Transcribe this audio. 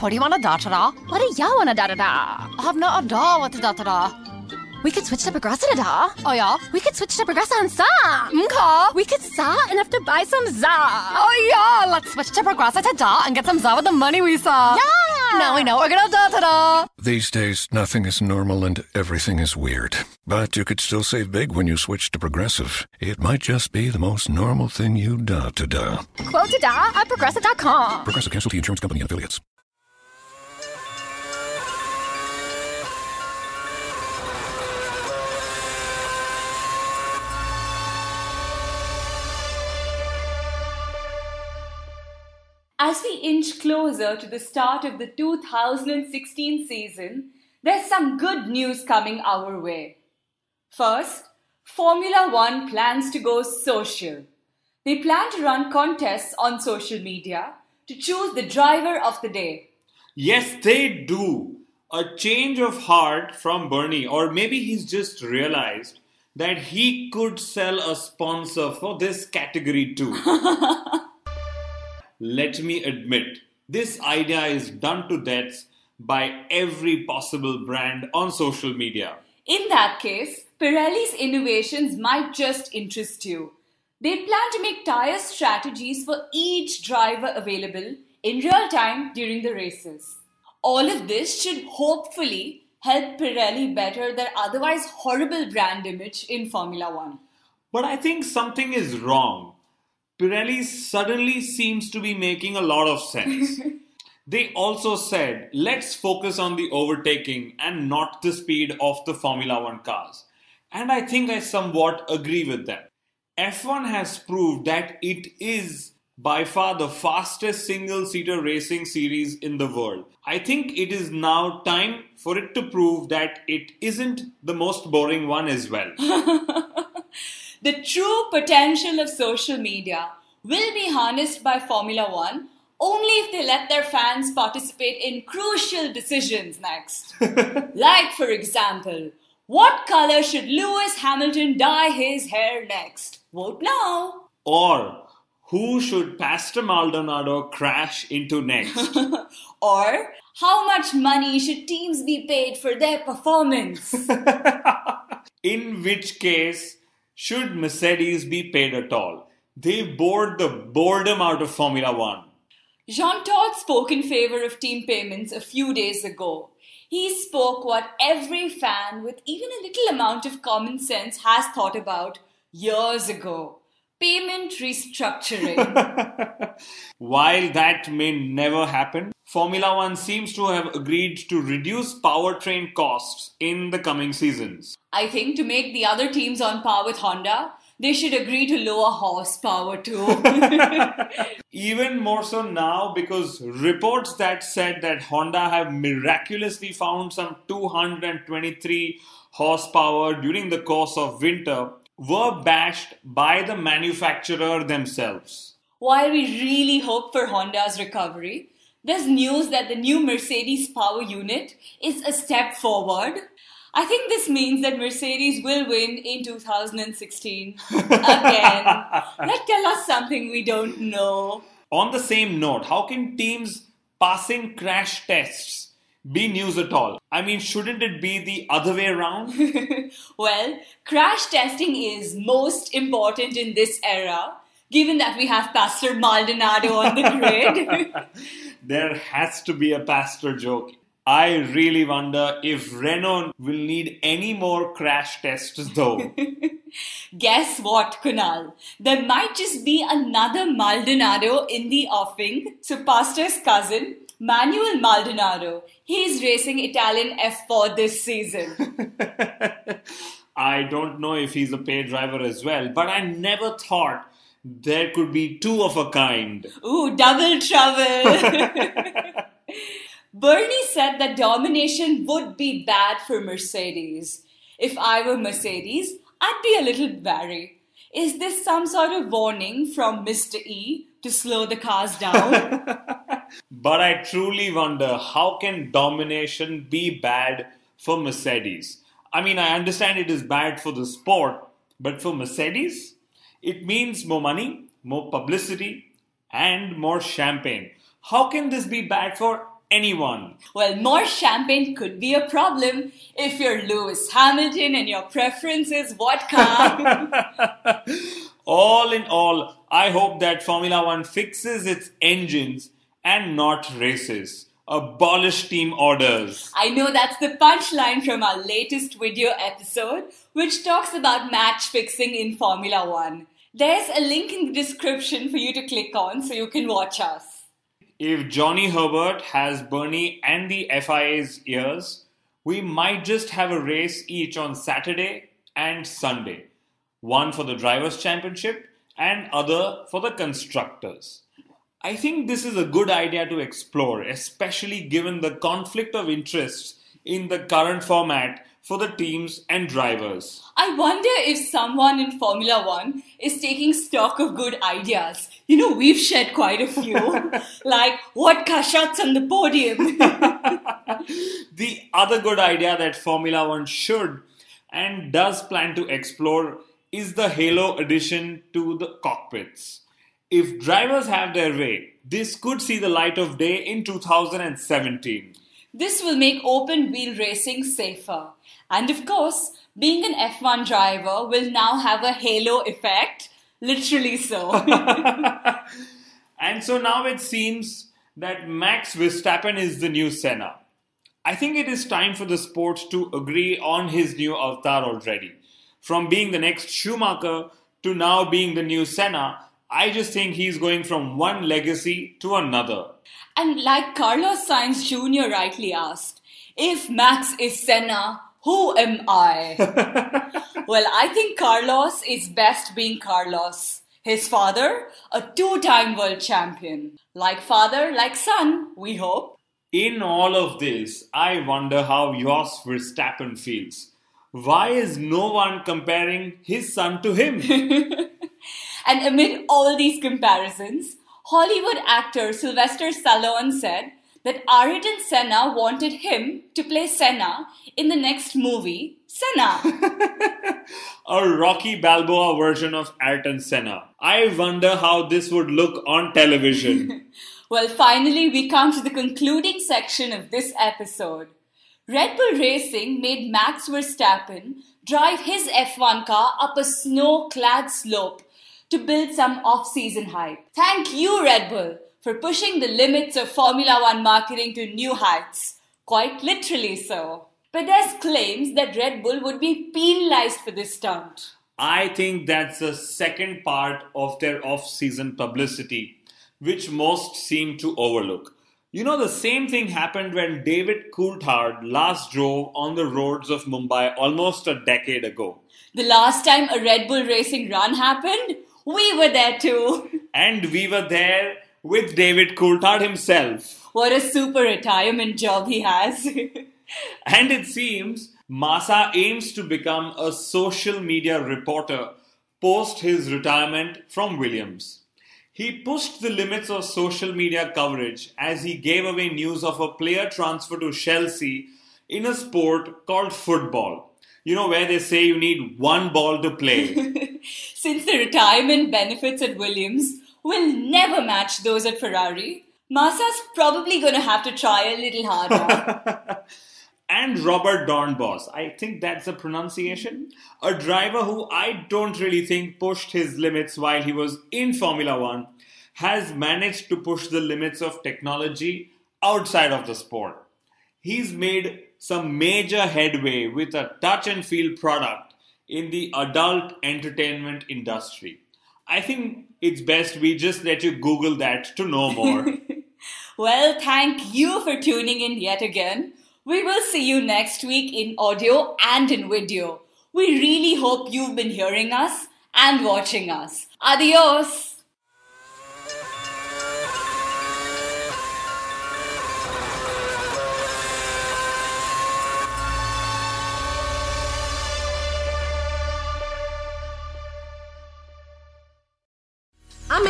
What do you want to da da da? What do ya wanna da da da? I have not a da what to da da We could switch to Progressa da da. Oh yeah? We could switch to Progressa and sa. Mka? We could sa enough to buy some za. Oh yeah, let's switch to Progressa to da and get some za with the money we saw. Yeah. Now we know we're gonna da da da. These days, nothing is normal and everything is weird. But you could still save big when you switch to Progressive. It might just be the most normal thing you da to da. Quote to da at Progressive.com. Progressive Casualty Insurance Company and affiliates. As we inch closer to the start of the 2016 season, there's some good news coming our way. First, Formula One plans to go social. They plan to run contests on social media to choose the driver of the day. Yes, they do. A change of heart from Bernie, or maybe he's just realized that he could sell a sponsor for this category too. Let me admit, this idea is done to death by every possible brand on social media. In that case, Pirelli's innovations might just interest you. They plan to make tire strategies for each driver available in real time during the races. All of this should hopefully help Pirelli better their otherwise horrible brand image in Formula One. But I think something is wrong. Pirelli suddenly seems to be making a lot of sense. they also said, let's focus on the overtaking and not the speed of the Formula One cars. And I think I somewhat agree with them. F1 has proved that it is by far the fastest single seater racing series in the world. I think it is now time for it to prove that it isn't the most boring one as well. The true potential of social media will be harnessed by Formula One only if they let their fans participate in crucial decisions next. like, for example, what color should Lewis Hamilton dye his hair next? Vote now. Or who should Pastor Maldonado crash into next? Or how much money should teams be paid for their performance? In which case, should Mercedes be paid at all? They bored the boredom out of Formula One. Jean Todt spoke in favor of team payments a few days ago. He spoke what every fan with even a little amount of common sense has thought about years ago payment restructuring. While that may never happen, Formula One seems to have agreed to reduce powertrain costs in the coming seasons. I think to make the other teams on par with Honda, they should agree to lower horsepower too. Even more so now because reports that said that Honda have miraculously found some 223 horsepower during the course of winter were bashed by the manufacturer themselves. While we really hope for Honda's recovery, there's news that the new Mercedes power unit is a step forward. I think this means that Mercedes will win in 2016 again. that tell us something we don't know. On the same note, how can teams passing crash tests be news at all? I mean, shouldn't it be the other way around? Well, crash testing is most important in this era, given that we have Pastor Maldonado on the grid. there has to be a pastor joke. I really wonder if Renault will need any more crash tests though. Guess what, Kunal? There might just be another Maldonado in the offing. So, Pastor's cousin, Manuel Maldonado, he's racing Italian F4 this season. I don't know if he's a paid driver as well, but I never thought there could be two of a kind. Ooh, double trouble. Bernie said that domination would be bad for Mercedes. If I were Mercedes, I'd be a little wary. Is this some sort of warning from Mr. E to slow the cars down? But I truly wonder how can domination be bad for Mercedes? I mean, I understand it is bad for the sport, but for Mercedes, it means more money, more publicity, and more champagne. How can this be bad for anyone. Well, more champagne could be a problem if you're Lewis Hamilton and your preference is vodka. all in all, I hope that Formula One fixes its engines and not races. Abolish team orders. I know that's the punchline from our latest video episode, which talks about match fixing in Formula One. There's a link in the description for you to click on so you can watch us. If Johnny Herbert has Bernie and the FIA's ears, we might just have a race each on Saturday and Sunday. One for the Drivers' Championship and other for the Constructors. I think this is a good idea to explore, especially given the conflict of interests in the current format for the teams and drivers. I wonder if someone in Formula One is taking stock of good ideas. You know, we've shared quite a few, like what shots on the podium. the other good idea that Formula One should and does plan to explore is the Halo addition to the cockpits. If drivers have their way, this could see the light of day in 2017. This will make open wheel racing safer. And of course, being an F1 driver will now have a halo effect, literally so. and so now it seems that Max Verstappen is the new Senna. I think it is time for the sport to agree on his new avatar already. From being the next Schumacher to now being the new Senna, I just think he's going from one legacy to another. And like Carlos Sainz Jr. rightly asked, if Max is Senna, who am I? well, I think Carlos is best being Carlos. His father, a two time world champion. Like father, like son, we hope. In all of this, I wonder how Jos Verstappen feels. Why is no one comparing his son to him? And amid all these comparisons, Hollywood actor Sylvester Stallone said that Ayrton Senna wanted him to play Senna in the next movie, Senna. a Rocky Balboa version of Ayrton Senna. I wonder how this would look on television. well, finally, we come to the concluding section of this episode. Red Bull Racing made Max Verstappen drive his F1 car up a snow clad slope to build some off season hype. Thank you, Red Bull, for pushing the limits of Formula One marketing to new heights. Quite literally so. But there's claims that Red Bull would be penalized for this stunt. I think that's the second part of their off season publicity, which most seem to overlook. You know, the same thing happened when David Coulthard last drove on the roads of Mumbai almost a decade ago. The last time a Red Bull racing run happened we were there too. And we were there with David Coulthard himself. What a super retirement job he has. and it seems Massa aims to become a social media reporter post his retirement from Williams. He pushed the limits of social media coverage as he gave away news of a player transfer to Chelsea in a sport called football you know, where they say you need one ball to play. Since the retirement benefits at Williams will never match those at Ferrari, Massa's probably going to have to try a little harder. and Robert Doornbos, I think that's the pronunciation. A driver who I don't really think pushed his limits while he was in Formula One, has managed to push the limits of technology outside of the sport. He's made some major headway with a touch and feel product in the adult entertainment industry. I think it's best we just let you Google that to know more. well, thank you for tuning in yet again. We will see you next week in audio and in video. We really hope you've been hearing us and watching us. Adios!